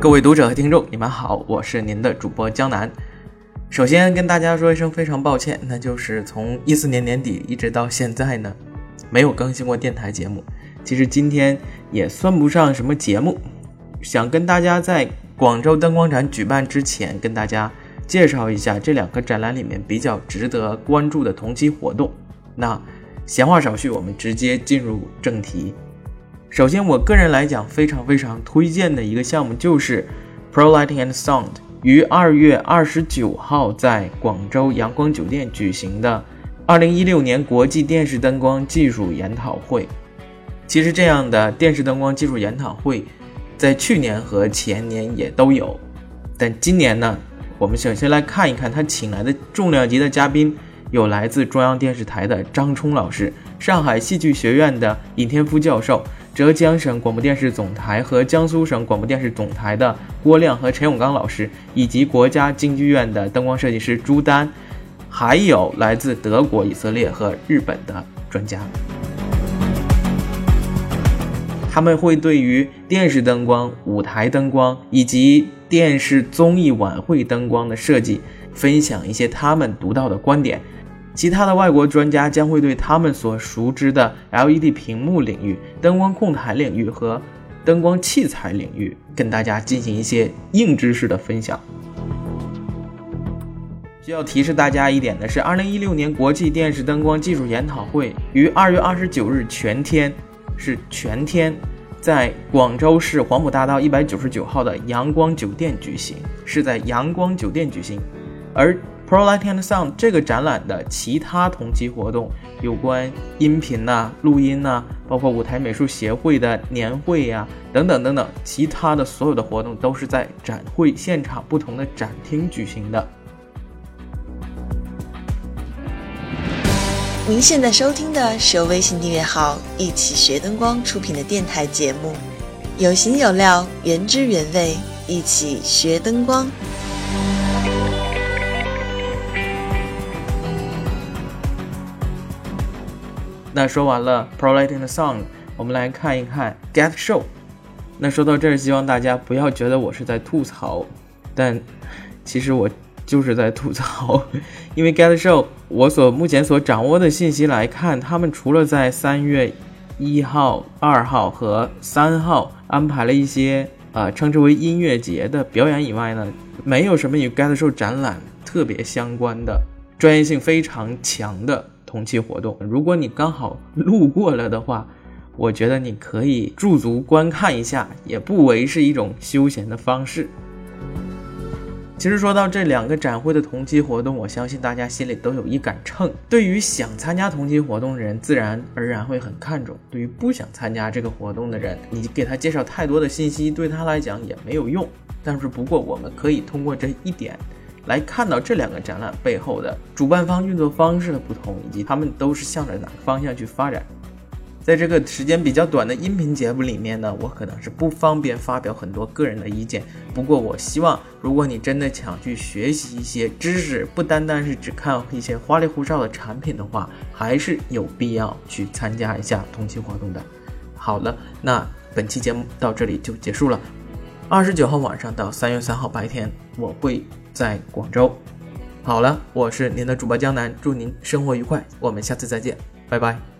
各位读者和听众，你们好，我是您的主播江南。首先跟大家说一声非常抱歉，那就是从一四年年底一直到现在呢，没有更新过电台节目。其实今天也算不上什么节目，想跟大家在广州灯光展举办之前，跟大家介绍一下这两个展览里面比较值得关注的同期活动。那闲话少叙，我们直接进入正题。首先，我个人来讲非常非常推荐的一个项目就是 Pro Lighting and Sound 于二月二十九号在广州阳光酒店举行的二零一六年国际电视灯光技术研讨会。其实，这样的电视灯光技术研讨会在去年和前年也都有，但今年呢，我们首先来看一看他请来的重量级的嘉宾，有来自中央电视台的张冲老师，上海戏剧学院的尹天夫教授。浙江省广播电视总台和江苏省广播电视总台的郭亮和陈永刚老师，以及国家京剧院的灯光设计师朱丹，还有来自德国、以色列和日本的专家，他们会对于电视灯光、舞台灯光以及电视综艺晚会灯光的设计，分享一些他们独到的观点。其他的外国专家将会对他们所熟知的 LED 屏幕领域、灯光控台领域和灯光器材领域跟大家进行一些硬知识的分享。需要提示大家一点的是，二零一六年国际电视灯光技术研讨会于二月二十九日全天，是全天，在广州市黄埔大道一百九十九号的阳光酒店举行，是在阳光酒店举行，而。Pro Light and Sound 这个展览的其他同期活动，有关音频呐、录音呐，包括舞台美术协会的年会呀，等等等等，其他的所有的活动都是在展会现场不同的展厅举行的。您现在收听的是由微信订阅号“一起学灯光”出品的电台节目，有形有料，原汁原味，一起学灯光。那说完了 Pro Lighting 的 song，我们来看一看 Get Show。那说到这儿，希望大家不要觉得我是在吐槽，但其实我就是在吐槽，因为 Get Show，我所目前所掌握的信息来看，他们除了在三月一号、二号和三号安排了一些啊称之为音乐节的表演以外呢，没有什么与 Get Show 展览特别相关的、专业性非常强的。同期活动，如果你刚好路过了的话，我觉得你可以驻足观看一下，也不为是一种休闲的方式。其实说到这两个展会的同期活动，我相信大家心里都有一杆秤。对于想参加同期活动的人，自然而然会很看重；对于不想参加这个活动的人，你给他介绍太多的信息，对他来讲也没有用。但是不过，我们可以通过这一点。来看到这两个展览背后的主办方运作方式的不同，以及他们都是向着哪个方向去发展。在这个时间比较短的音频节目里面呢，我可能是不方便发表很多个人的意见。不过，我希望如果你真的想去学习一些知识，不单单是只看一些花里胡哨的产品的话，还是有必要去参加一下同期活动的。好了，那本期节目到这里就结束了。二十九号晚上到三月三号白天，我会。在广州，好了，我是您的主播江南，祝您生活愉快，我们下次再见，拜拜。